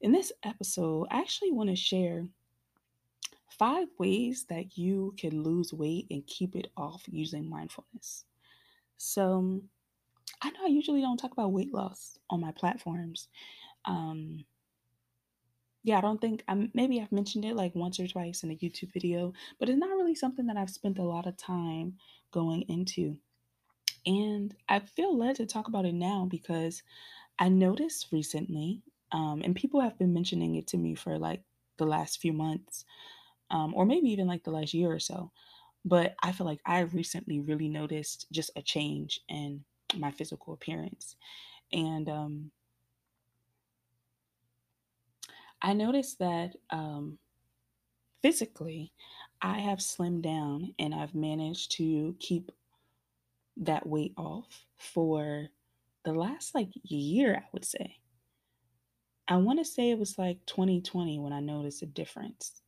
In this episode, I actually want to share five ways that you can lose weight and keep it off using mindfulness. So, I know I usually don't talk about weight loss on my platforms. Um, yeah, I don't think I'm maybe I've mentioned it like once or twice in a YouTube video, but it's not really something that I've spent a lot of time going into. And I feel led to talk about it now because I noticed recently, um, and people have been mentioning it to me for like the last few months, um, or maybe even like the last year or so. But I feel like I recently really noticed just a change in my physical appearance. And um, I noticed that um, physically, I have slimmed down and I've managed to keep that weight off for the last like year, I would say. I want to say it was like 2020 when I noticed a difference,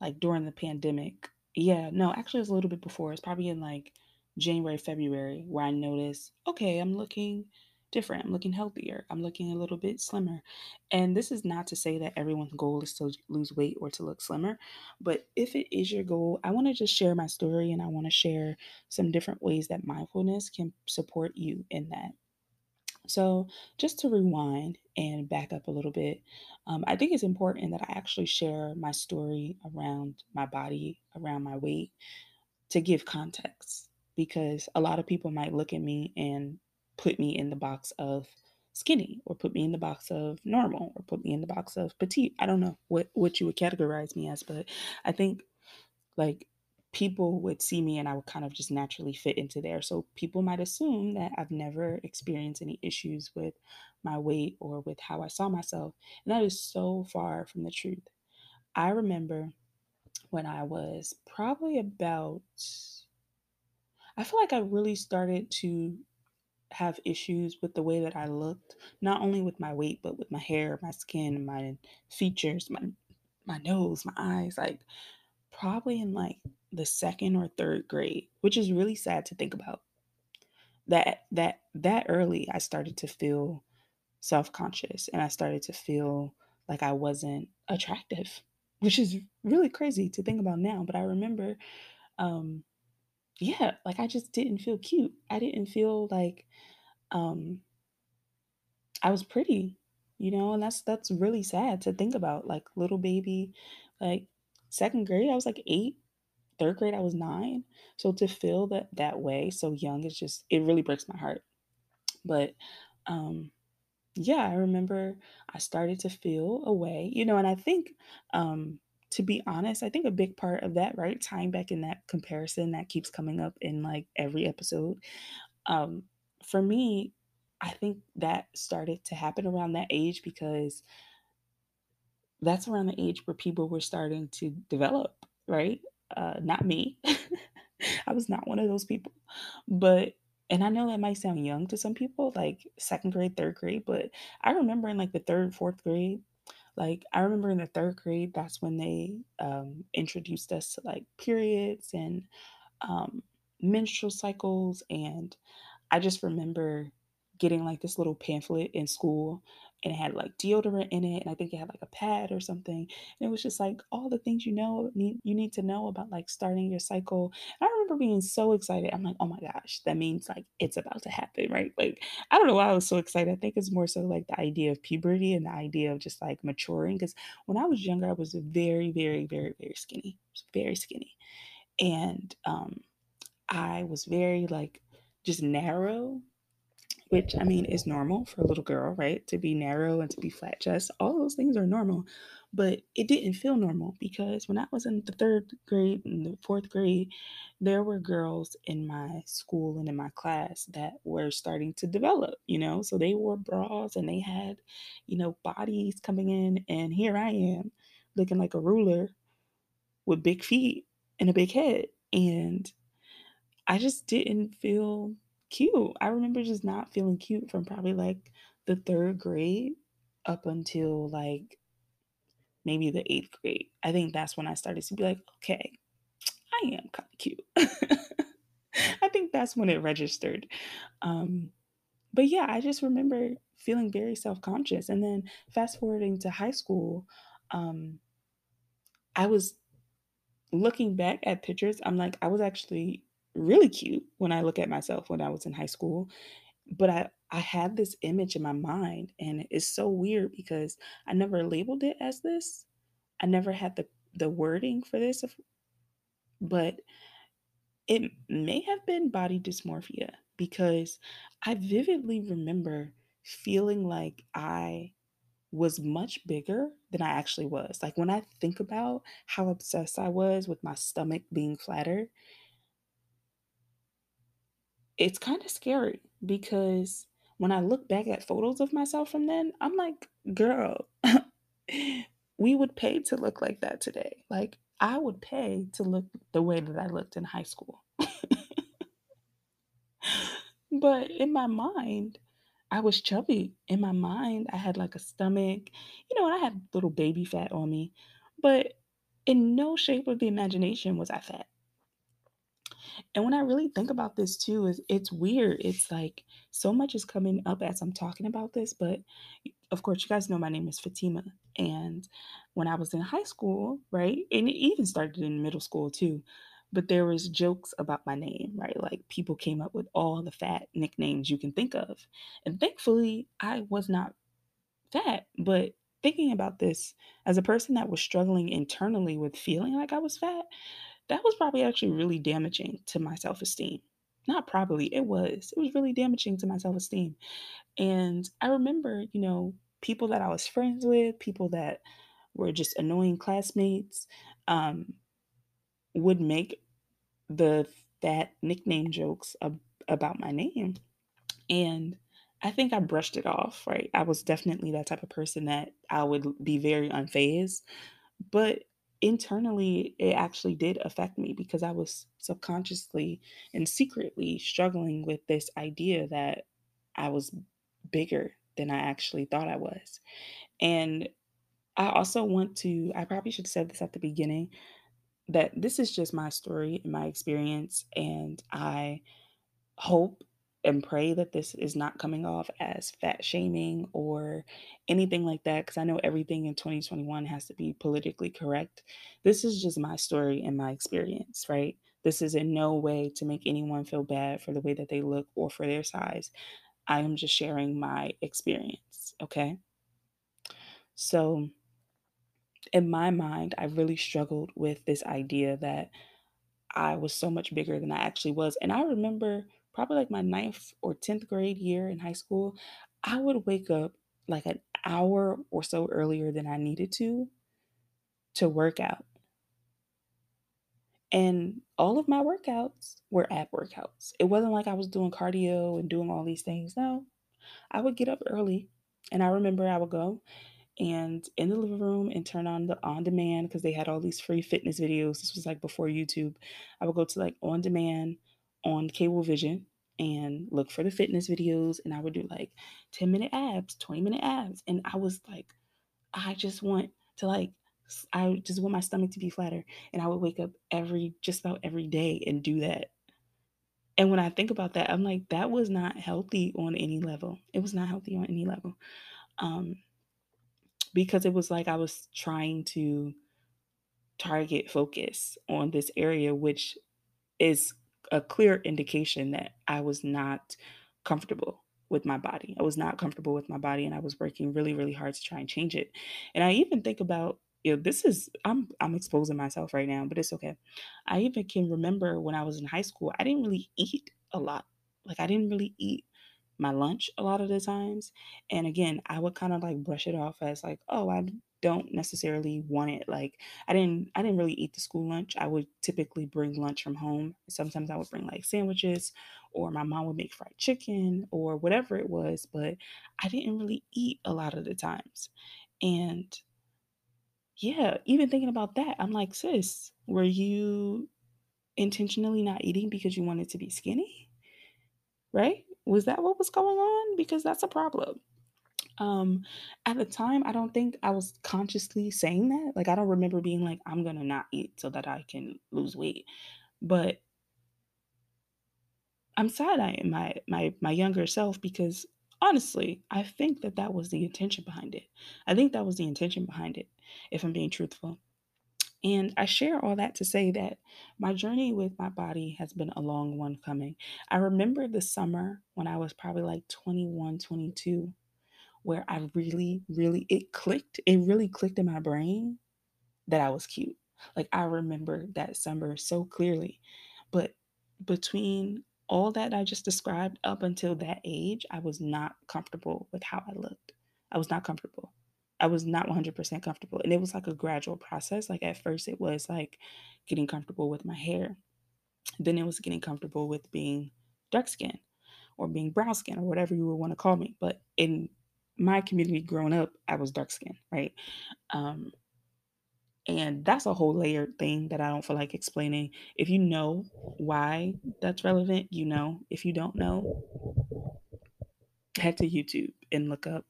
like during the pandemic. Yeah, no, actually, it was a little bit before. It's probably in like January, February, where I noticed, okay, I'm looking different. I'm looking healthier. I'm looking a little bit slimmer. And this is not to say that everyone's goal is to lose weight or to look slimmer, but if it is your goal, I want to just share my story and I want to share some different ways that mindfulness can support you in that. So, just to rewind and back up a little bit, um, I think it's important that I actually share my story around my body, around my weight, to give context because a lot of people might look at me and put me in the box of skinny or put me in the box of normal or put me in the box of petite. I don't know what what you would categorize me as, but I think like people would see me and I would kind of just naturally fit into there. So people might assume that I've never experienced any issues with my weight or with how I saw myself. And that is so far from the truth. I remember when I was probably about, I feel like I really started to have issues with the way that I looked, not only with my weight, but with my hair, my skin, my features, my my nose, my eyes, like probably in like the second or third grade, which is really sad to think about. That that that early I started to feel self-conscious and I started to feel like I wasn't attractive, which is really crazy to think about now, but I remember um yeah, like I just didn't feel cute. I didn't feel like um I was pretty, you know, and that's that's really sad to think about. Like little baby, like second grade, I was like eight. Third grade, I was nine. So to feel that that way so young is just it really breaks my heart. But um yeah, I remember I started to feel a way, you know, and I think um to be honest, I think a big part of that, right? Tying back in that comparison that keeps coming up in like every episode. Um for me, I think that started to happen around that age because that's around the age where people were starting to develop, right? Uh, not me. I was not one of those people. But, and I know that might sound young to some people, like second grade, third grade, but I remember in like the third, fourth grade, like I remember in the third grade, that's when they um, introduced us to like periods and um, menstrual cycles. And I just remember getting like this little pamphlet in school and it had like deodorant in it and I think it had like a pad or something. And it was just like all the things you know need you need to know about like starting your cycle. And I remember being so excited. I'm like, "Oh my gosh, that means like it's about to happen." Right? Like I don't know why I was so excited. I think it's more so like the idea of puberty and the idea of just like maturing cuz when I was younger I was very very very very skinny. Very skinny. And um I was very like just narrow which I mean is normal for a little girl, right? To be narrow and to be flat chest, all those things are normal. But it didn't feel normal because when I was in the third grade and the fourth grade, there were girls in my school and in my class that were starting to develop, you know? So they wore bras and they had, you know, bodies coming in. And here I am looking like a ruler with big feet and a big head. And I just didn't feel cute. I remember just not feeling cute from probably like the third grade up until like maybe the eighth grade. I think that's when I started to be like, okay, I am kind of cute. I think that's when it registered. Um, but yeah, I just remember feeling very self-conscious. And then fast forwarding to high school, um, I was looking back at pictures, I'm like, I was actually really cute when I look at myself when I was in high school. But I I had this image in my mind, and it's so weird because I never labeled it as this. I never had the the wording for this, but it may have been body dysmorphia because I vividly remember feeling like I was much bigger than I actually was. Like when I think about how obsessed I was with my stomach being flatter, it's kind of scary because when I look back at photos of myself from then, I'm like, girl, we would pay to look like that today. Like I would pay to look the way that I looked in high school. But in my mind, I was chubby. In my mind, I had like a stomach, you know, I had little baby fat on me. But in no shape of the imagination was I fat. And when I really think about this too, is it's weird. It's like so much is coming up as I'm talking about this, but of course, you guys know my name is Fatima. And when I was in high school, right, and it even started in middle school too, but there was jokes about my name, right? Like people came up with all the fat nicknames you can think of. And thankfully, I was not fat, but thinking about this as a person that was struggling internally with feeling like I was fat, that was probably actually really damaging to my self-esteem. Not probably, it was. It was really damaging to my self-esteem. And I remember, you know, people that I was friends with, people that were just annoying classmates, um, would make the fat nickname jokes ab- about my name. And I think I brushed it off, right? I was definitely that type of person that I would be very unfazed but internally, it actually did affect me because I was subconsciously and secretly struggling with this idea that I was bigger than I actually thought I was. And I also want to, I probably should have said this at the beginning, that this is just my story and my experience. And I hope and pray that this is not coming off as fat shaming or anything like that because I know everything in 2021 has to be politically correct. This is just my story and my experience, right? This is in no way to make anyone feel bad for the way that they look or for their size. I am just sharing my experience, okay? So, in my mind, I really struggled with this idea that I was so much bigger than I actually was. And I remember probably like my ninth or 10th grade year in high school, I would wake up like an hour or so earlier than I needed to to work out. And all of my workouts were ab workouts. It wasn't like I was doing cardio and doing all these things. No, I would get up early and I remember I would go and in the living room and turn on the on demand because they had all these free fitness videos. This was like before YouTube. I would go to like on demand on Cablevision and look for the fitness videos and I would do like 10 minute abs, 20 minute abs. And I was like, I just want to like I just want my stomach to be flatter. And I would wake up every just about every day and do that. And when I think about that, I'm like, that was not healthy on any level. It was not healthy on any level. Um, because it was like I was trying to target focus on this area, which is a clear indication that I was not comfortable with my body. I was not comfortable with my body and I was working really, really hard to try and change it. And I even think about, you know, this is I'm I'm exposing myself right now, but it's okay. I even can remember when I was in high school, I didn't really eat a lot. Like I didn't really eat my lunch a lot of the times. And again, I would kind of like brush it off as like, oh, I don't necessarily want it. Like I didn't I didn't really eat the school lunch. I would typically bring lunch from home. Sometimes I would bring like sandwiches or my mom would make fried chicken or whatever it was, but I didn't really eat a lot of the times. And yeah, even thinking about that, I'm like, sis, were you intentionally not eating because you wanted to be skinny? Right? Was that what was going on? Because that's a problem. Um, at the time, I don't think I was consciously saying that. Like, I don't remember being like, I'm gonna not eat so that I can lose weight. But I'm sad I am my my my younger self because honestly, I think that that was the intention behind it. I think that was the intention behind it, if I'm being truthful. And I share all that to say that my journey with my body has been a long one coming. I remember the summer when I was probably like 21, 22, where I really, really, it clicked. It really clicked in my brain that I was cute. Like I remember that summer so clearly. But between all that I just described up until that age, I was not comfortable with how I looked. I was not comfortable. I was not 100% comfortable. And it was like a gradual process. Like at first, it was like getting comfortable with my hair. Then it was getting comfortable with being dark skin or being brown skin or whatever you would want to call me. But in my community growing up, I was dark skin, right? Um, and that's a whole layered thing that I don't feel like explaining. If you know why that's relevant, you know. If you don't know, head to YouTube and look up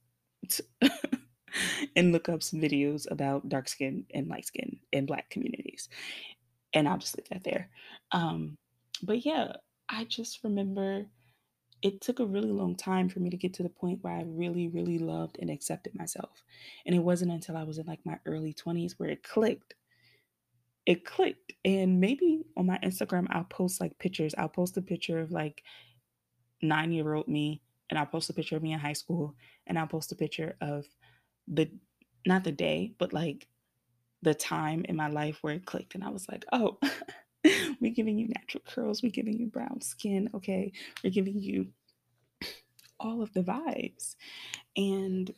and look up some videos about dark skin and light skin in black communities. And I'll just leave that there. Um, but yeah, I just remember it took a really long time for me to get to the point where I really, really loved and accepted myself. And it wasn't until I was in like my early 20s where it clicked. It clicked. And maybe on my Instagram, I'll post like pictures. I'll post a picture of like nine year old me, and I'll post a picture of me in high school, and I'll post a picture of the, not the day, but like the time in my life where it clicked. And I was like, oh, we're giving you natural curls, we're giving you brown skin, okay? We're giving you all of the vibes. And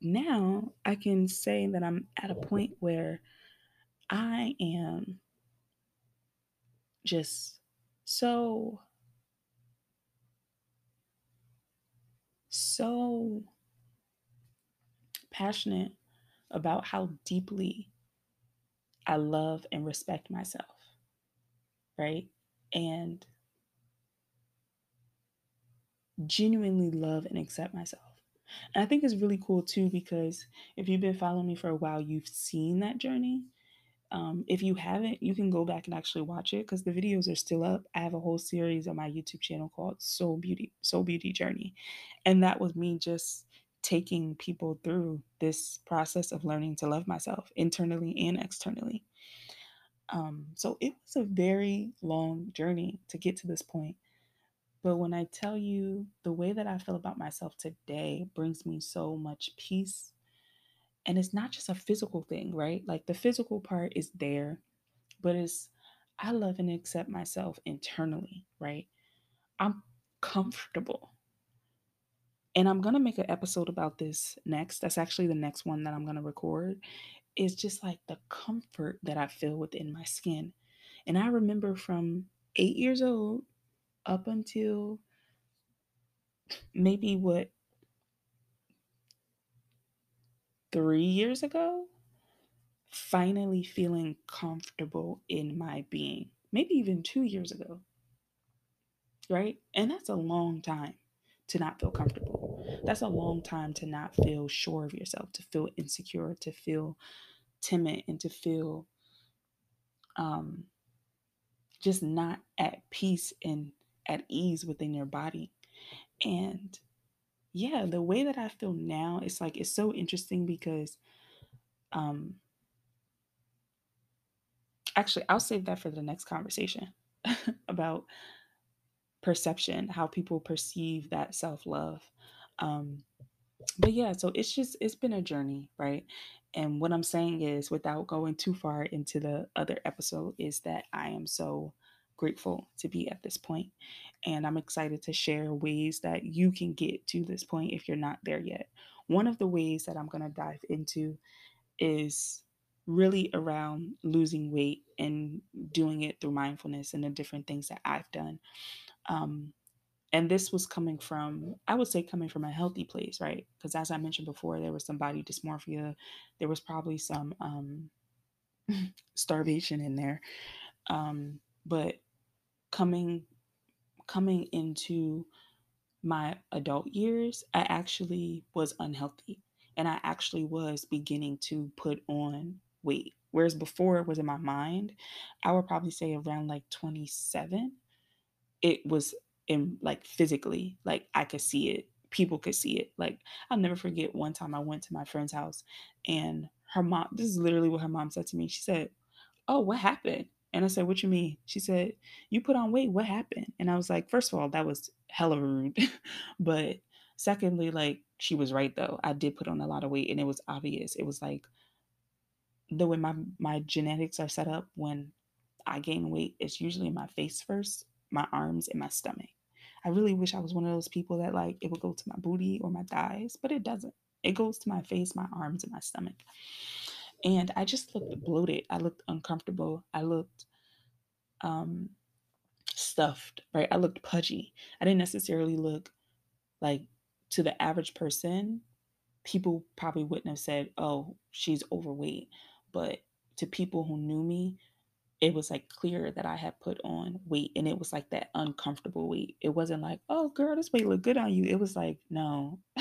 now I can say that I'm at a point where I am just so, so passionate about how deeply I love and respect myself, right? And genuinely love and accept myself. And I think it's really cool too because if you've been following me for a while, you've seen that journey. Um, if you haven't, you can go back and actually watch it because the videos are still up. I have a whole series on my YouTube channel called Soul Beauty, Soul Beauty Journey. And that was me just taking people through this process of learning to love myself internally and externally. Um, so it was a very long journey to get to this point. But when I tell you the way that I feel about myself today brings me so much peace. And it's not just a physical thing, right? Like the physical part is there, but it's I love and accept myself internally, right? I'm comfortable and I'm gonna make an episode about this next. That's actually the next one that I'm gonna record. Is just like the comfort that I feel within my skin. And I remember from eight years old up until maybe what three years ago, finally feeling comfortable in my being. Maybe even two years ago. Right? And that's a long time to not feel comfortable. That's a long time to not feel sure of yourself, to feel insecure, to feel timid, and to feel um, just not at peace and at ease within your body. And yeah, the way that I feel now, it's like it's so interesting because um actually I'll save that for the next conversation about perception, how people perceive that self love. Um, but yeah, so it's just, it's been a journey, right? And what I'm saying is, without going too far into the other episode, is that I am so grateful to be at this. And I'm excited to share ways that you can get to this point if you're not there yet. One of the ways that I'm going to dive into is really around losing weight and doing it through mindfulness and the different things that I've done. Um, and this was coming from, I would say, coming from a healthy place, right? Because as I mentioned before, there was some body dysmorphia, there was probably some um, starvation in there. Um, but coming coming into my adult years, I actually was unhealthy and I actually was beginning to put on weight. Whereas before it was in my mind, I would probably say around like 27 it was in like physically, like I could see it. People could see it. Like I'll never forget one time I went to my friend's house and her mom, this is literally what her mom said to me. She said, Oh, what happened? And I said, What you mean? She said, You put on weight. What happened? And I was like, First of all, that was hella rude. but secondly, like, she was right though. I did put on a lot of weight and it was obvious. It was like the way my my genetics are set up when I gain weight, it's usually my face first, my arms, and my stomach. I really wish I was one of those people that like it would go to my booty or my thighs, but it doesn't. It goes to my face, my arms, and my stomach. And I just looked bloated. I looked uncomfortable. I looked um, stuffed, right? I looked pudgy. I didn't necessarily look like to the average person, people probably wouldn't have said, oh, she's overweight. But to people who knew me, it was like clear that I had put on weight and it was like that uncomfortable weight. It wasn't like, oh girl, this weight look good on you. It was like, no.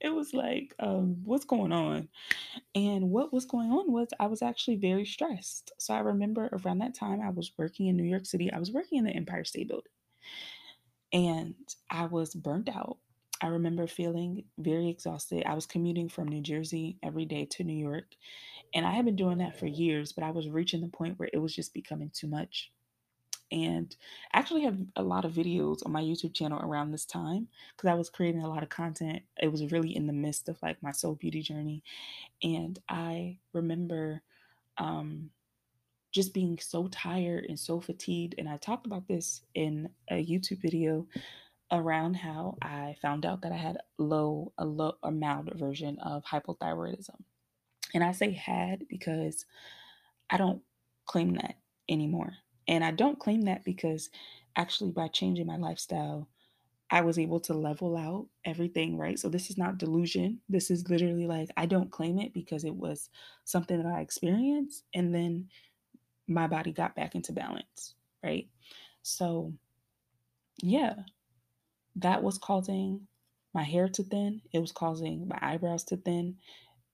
it was like, um, what's going on? And what was going on was I was actually very stressed. So I remember around that time I was working in New York City. I was working in the Empire State Building. And I was burnt out. I remember feeling very exhausted. I was commuting from New Jersey every day to New York. And I had been doing that for years, but I was reaching the point where it was just becoming too much. And I actually have a lot of videos on my YouTube channel around this time because I was creating a lot of content. It was really in the midst of like my soul beauty journey. And I remember um, just being so tired and so fatigued. And I talked about this in a YouTube video around how I found out that I had low, a low, a mild version of hypothyroidism. And I say had because I don't claim that anymore. And I don't claim that because actually, by changing my lifestyle, I was able to level out everything, right? So this is not delusion. This is literally like I don't claim it because it was something that I experienced and then my body got back into balance, right? So yeah, that was causing my hair to thin. It was causing my eyebrows to thin.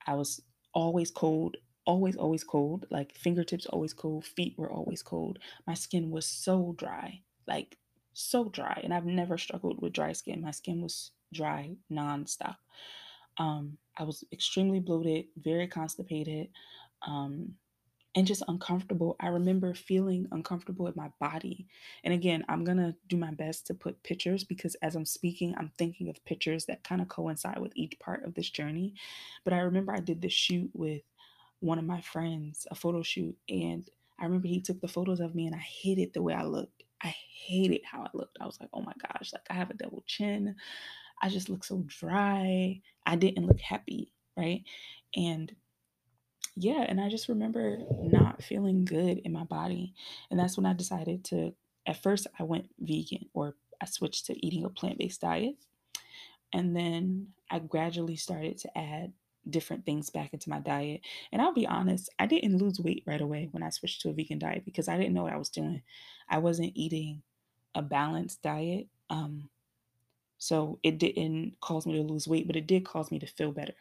I was always cold, always, always cold. Like fingertips always cold, feet were always cold. My skin was so dry, like so dry. And I've never struggled with dry skin. My skin was dry nonstop. Um, I was extremely bloated, very constipated. Um, and just uncomfortable. I remember feeling uncomfortable with my body. And again, I'm going to do my best to put pictures because as I'm speaking, I'm thinking of pictures that kind of coincide with each part of this journey. But I remember I did this shoot with one of my friends, a photo shoot, and I remember he took the photos of me and I hated the way I looked. I hated how I looked. I was like, oh my gosh, like I have a double chin. I just look so dry. I didn't look happy, right? And yeah, and I just remember not feeling good in my body. And that's when I decided to, at first, I went vegan or I switched to eating a plant based diet. And then I gradually started to add different things back into my diet. And I'll be honest, I didn't lose weight right away when I switched to a vegan diet because I didn't know what I was doing. I wasn't eating a balanced diet. Um, so it didn't cause me to lose weight, but it did cause me to feel better.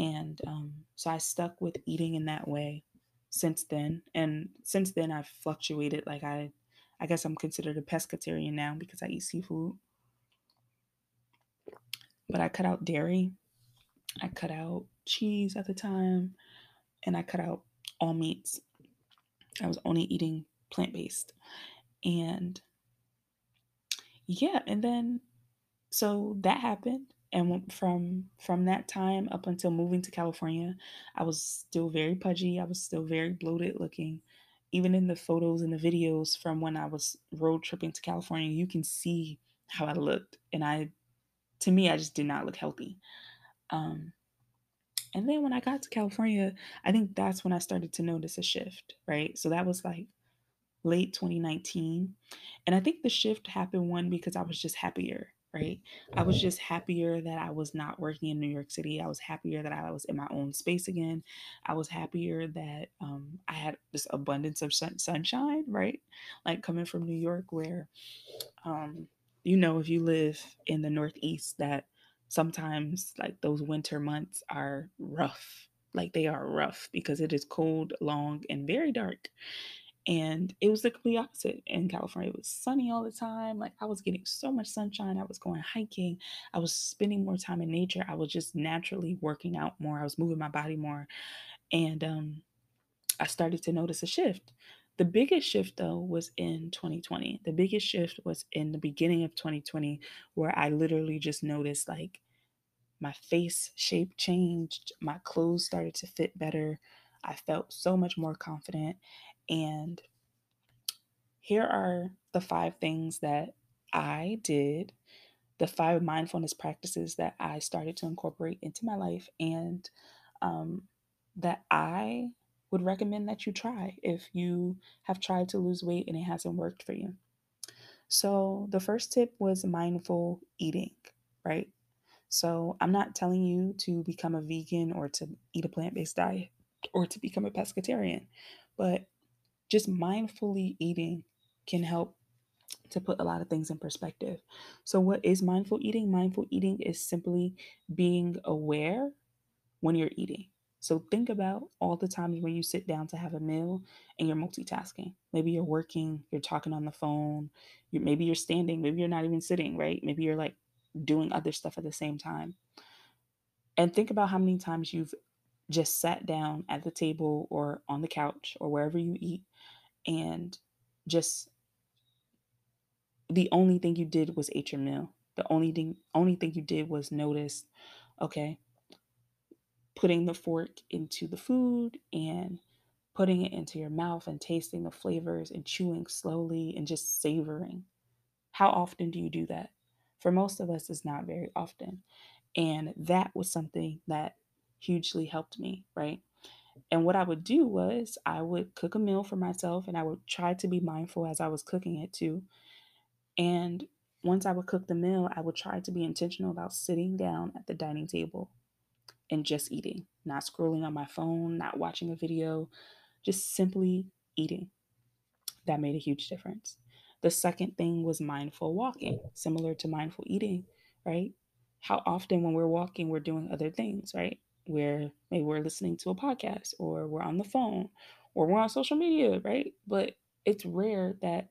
And um, so I stuck with eating in that way since then. And since then, I've fluctuated. Like I, I guess I'm considered a pescatarian now because I eat seafood. But I cut out dairy. I cut out cheese at the time, and I cut out all meats. I was only eating plant based, and yeah, and then so that happened and from from that time up until moving to California, I was still very pudgy. I was still very bloated looking. Even in the photos and the videos from when I was road tripping to California, you can see how I looked. And I, to me, I just did not look healthy. Um, and then when I got to California, I think that's when I started to notice a shift, right? So that was like late 2019. And I think the shift happened one because I was just happier right? I was just happier that I was not working in New York City. I was happier that I was in my own space again. I was happier that um, I had this abundance of sun- sunshine, right? Like coming from New York, where, um, you know, if you live in the Northeast, that sometimes like those winter months are rough. Like they are rough because it is cold, long, and very dark. And it was the complete opposite in California. It was sunny all the time. Like I was getting so much sunshine. I was going hiking. I was spending more time in nature. I was just naturally working out more. I was moving my body more. And um, I started to notice a shift. The biggest shift, though, was in 2020. The biggest shift was in the beginning of 2020, where I literally just noticed like my face shape changed, my clothes started to fit better. I felt so much more confident. And here are the five things that I did, the five mindfulness practices that I started to incorporate into my life, and um, that I would recommend that you try if you have tried to lose weight and it hasn't worked for you. So, the first tip was mindful eating, right? So, I'm not telling you to become a vegan or to eat a plant based diet or to become a pescatarian, but just mindfully eating can help to put a lot of things in perspective. So, what is mindful eating? Mindful eating is simply being aware when you're eating. So think about all the times when you sit down to have a meal and you're multitasking. Maybe you're working, you're talking on the phone, you maybe you're standing, maybe you're not even sitting, right? Maybe you're like doing other stuff at the same time. And think about how many times you've just sat down at the table or on the couch or wherever you eat and just the only thing you did was eat your meal. The only thing only thing you did was notice, okay, putting the fork into the food and putting it into your mouth and tasting the flavors and chewing slowly and just savoring. How often do you do that? For most of us, it's not very often. And that was something that hugely helped me, right? And what I would do was I would cook a meal for myself and I would try to be mindful as I was cooking it too. And once I would cook the meal, I would try to be intentional about sitting down at the dining table and just eating, not scrolling on my phone, not watching a video, just simply eating. That made a huge difference. The second thing was mindful walking, similar to mindful eating, right? How often when we're walking, we're doing other things, right? Where maybe we're listening to a podcast or we're on the phone or we're on social media, right? But it's rare that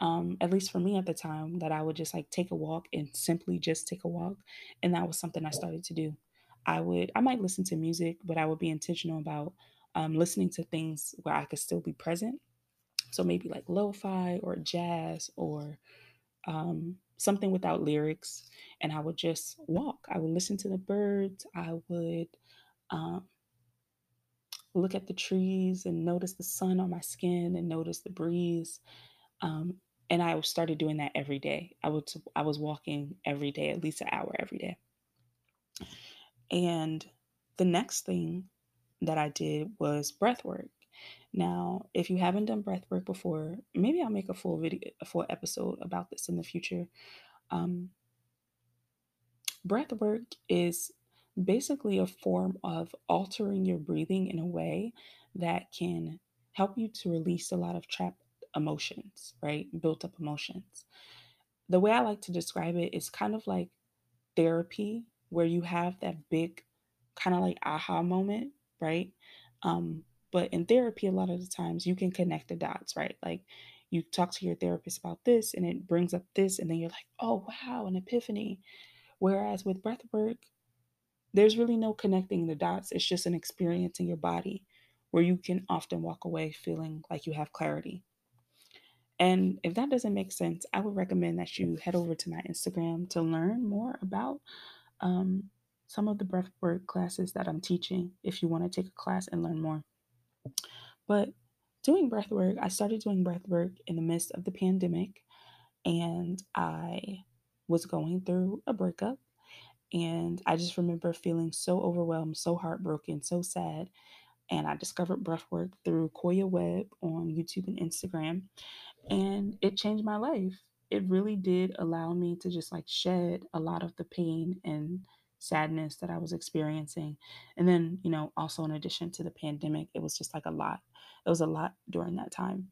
um, at least for me at the time, that I would just like take a walk and simply just take a walk. And that was something I started to do. I would, I might listen to music, but I would be intentional about um, listening to things where I could still be present. So maybe like lo fi or jazz or um, something without lyrics. And I would just walk. I would listen to the birds. I would um, look at the trees and notice the sun on my skin and notice the breeze. Um, and I started doing that every day. I would I was walking every day, at least an hour every day. And the next thing that I did was breath work. Now, if you haven't done breath work before, maybe I'll make a full video, a full episode about this in the future. Um, breath work is basically a form of altering your breathing in a way that can help you to release a lot of trapped emotions, right? Built up emotions. The way I like to describe it is kind of like therapy, where you have that big kind of like aha moment, right? Um, but in therapy, a lot of the times you can connect the dots, right? Like you talk to your therapist about this and it brings up this, and then you're like, oh, wow, an epiphany. Whereas with breath work, there's really no connecting the dots. It's just an experience in your body where you can often walk away feeling like you have clarity. And if that doesn't make sense, I would recommend that you head over to my Instagram to learn more about um, some of the breathwork classes that I'm teaching if you want to take a class and learn more. But doing breath work, I started doing breath work in the midst of the pandemic, and I was going through a breakup. And I just remember feeling so overwhelmed, so heartbroken, so sad. And I discovered breathwork through Koya Webb on YouTube and Instagram and it changed my life. It really did allow me to just like shed a lot of the pain and sadness that I was experiencing. And then, you know, also in addition to the pandemic, it was just like a lot. It was a lot during that time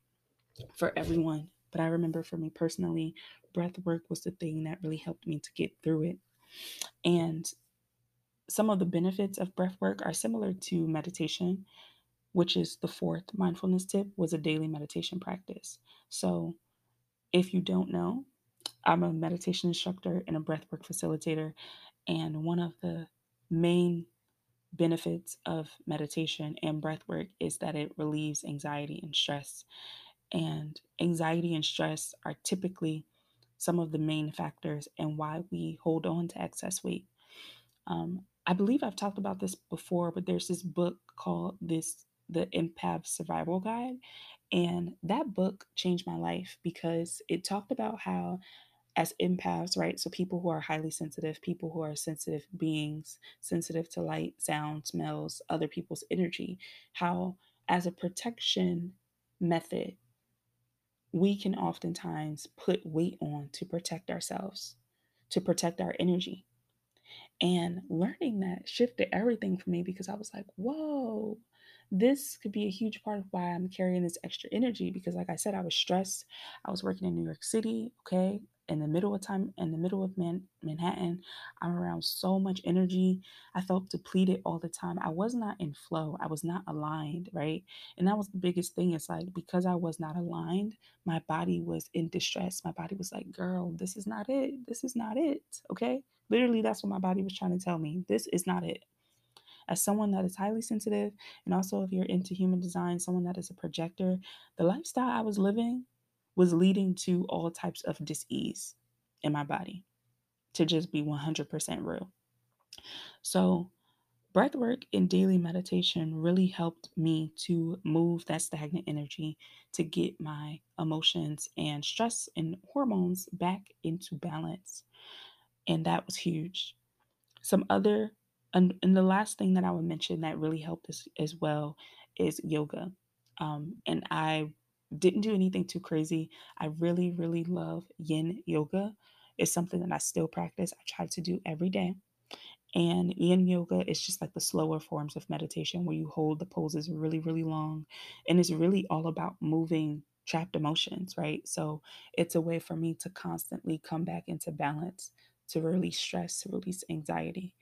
for everyone. But I remember for me personally, breath work was the thing that really helped me to get through it. And some of the benefits of breath work are similar to meditation. which is the fourth mindfulness tip, was a daily meditation practice. So, if you don't know, I'm a meditation instructor and a breathwork facilitator. And one of the main benefits of meditation and breathwork is that it relieves anxiety and stress. And anxiety and stress are typically some of the main factors and why we hold on to excess weight. Um, I believe I've talked about this before, but there's this book called this the Empath Survival Guide, and that book changed my life because it talked about how as empaths, right? So people who are highly sensitive, people who are sensitive beings, sensitive to light, sound, smells, other people's energy, how as a protection method, we can oftentimes put weight on to protect ourselves, to protect our energy. And learning that shifted everything for me because I was like, whoa, this could be a huge part of why I'm carrying this extra energy because, like I said, I was stressed. I was working in New York City, okay? In the middle of time in the middle of Man- Manhattan. I'm around so much energy. I felt depleted all the time. I was not in flow. I was not aligned, right? And that was the biggest thing. It's like because I was not aligned, my body was in distress. My body was like, "Girl, this is not it. This is not it." Okay? Literally that's what my body was trying to tell me. This is not it. As someone that is highly sensitive, and also if you're into human design, someone that is a projector, the lifestyle I was living was leading to all types of disease in my body, to just be 100% real. So, breath work and daily meditation really helped me to move that stagnant energy to get my emotions and stress and hormones back into balance. And that was huge. Some other, and, and the last thing that I would mention that really helped us as well is yoga. Um, and I didn't do anything too crazy. I really, really love yin yoga. It's something that I still practice. I try to do every day. And yin yoga is just like the slower forms of meditation where you hold the poses really, really long. And it's really all about moving trapped emotions, right? So it's a way for me to constantly come back into balance, to release stress, to release anxiety.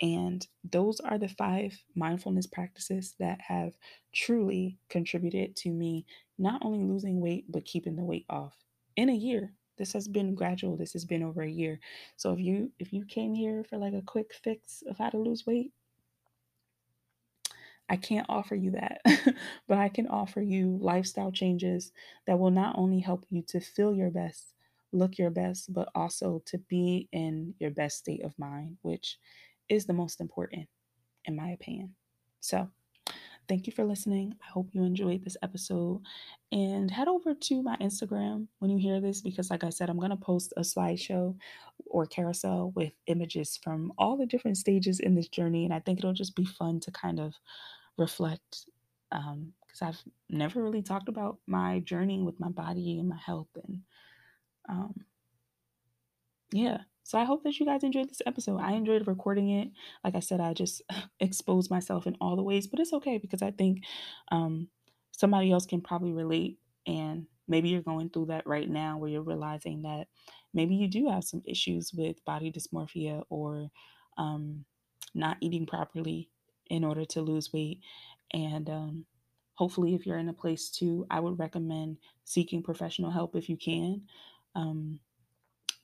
And those are the five mindfulness practices that have truly contributed to me not only losing weight, but keeping the weight off in a year. This has been gradual. This has been over a year. So if you if you came here for like a quick fix of how to lose weight, I can't offer you that, but I can offer you lifestyle changes that will not only help you to feel your best, look your best, but also to be in your best state of mind, which is the most important, in my opinion. So, thank you for listening. I hope you enjoyed this episode. And head over to my Instagram when you hear this, because, like I said, I'm going to post a slideshow or carousel with images from all the different stages in this journey. And I think it'll just be fun to kind of reflect because um, I've never really talked about my journey with my body and my health. And um, yeah, so I hope that you guys enjoyed this episode. I enjoyed recording it. Like I said, I just exposed myself in all the ways, but it's okay because I think um, somebody else can probably relate. And maybe you're going through that right now where you're realizing that maybe you do have some issues with body dysmorphia or um, not eating properly in order to lose weight. And um, hopefully, if you're in a place too, I would recommend seeking professional help if you can. Um,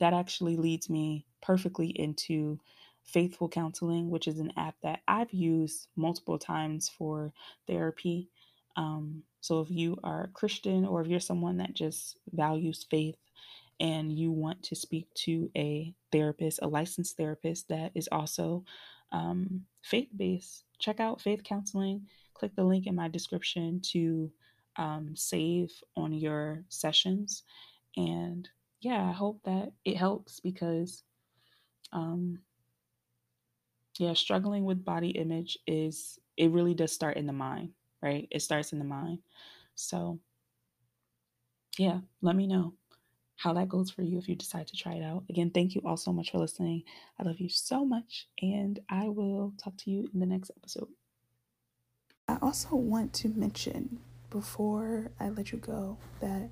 that actually leads me perfectly into Faithful Counseling, which is an app that I've used multiple times for therapy. Um, so if you are a Christian or if you're someone that just values faith and you want to speak to a therapist, a licensed therapist that is also um, faith based, check out Faith Counseling. Click the link in my description to um, save on your sessions. And yeah, I hope that it helps because, um, yeah, struggling with body image is, it really does start in the mind, right? It starts in the mind. So, yeah, let me know how that goes for you if you decide to try it out. Again, thank you all so much for listening. I love you so much, and I will talk to you in the next episode. I also want to mention before I let you go that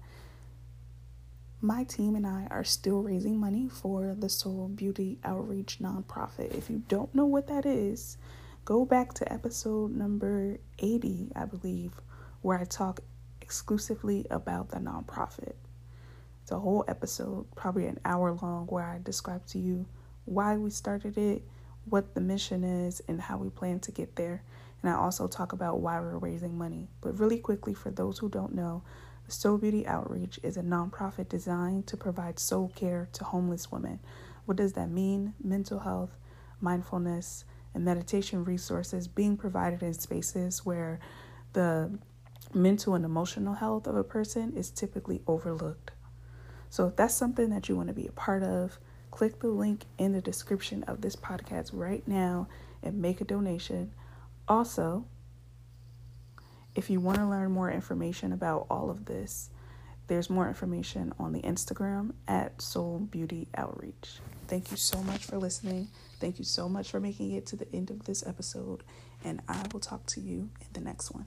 my team and I are still raising money for the Soul Beauty Outreach nonprofit. If you don't know what that is, go back to episode number 80, I believe, where I talk exclusively about the nonprofit. It's a whole episode, probably an hour long, where I describe to you why we started it, what the mission is, and how we plan to get there. And I also talk about why we're raising money. But really quickly, for those who don't know, Soul Beauty Outreach is a nonprofit designed to provide soul care to homeless women. What does that mean? Mental health, mindfulness, and meditation resources being provided in spaces where the mental and emotional health of a person is typically overlooked. So, if that's something that you want to be a part of, click the link in the description of this podcast right now and make a donation. Also, if you want to learn more information about all of this, there's more information on the Instagram at Soul Beauty Outreach. Thank you so much for listening. Thank you so much for making it to the end of this episode, and I will talk to you in the next one.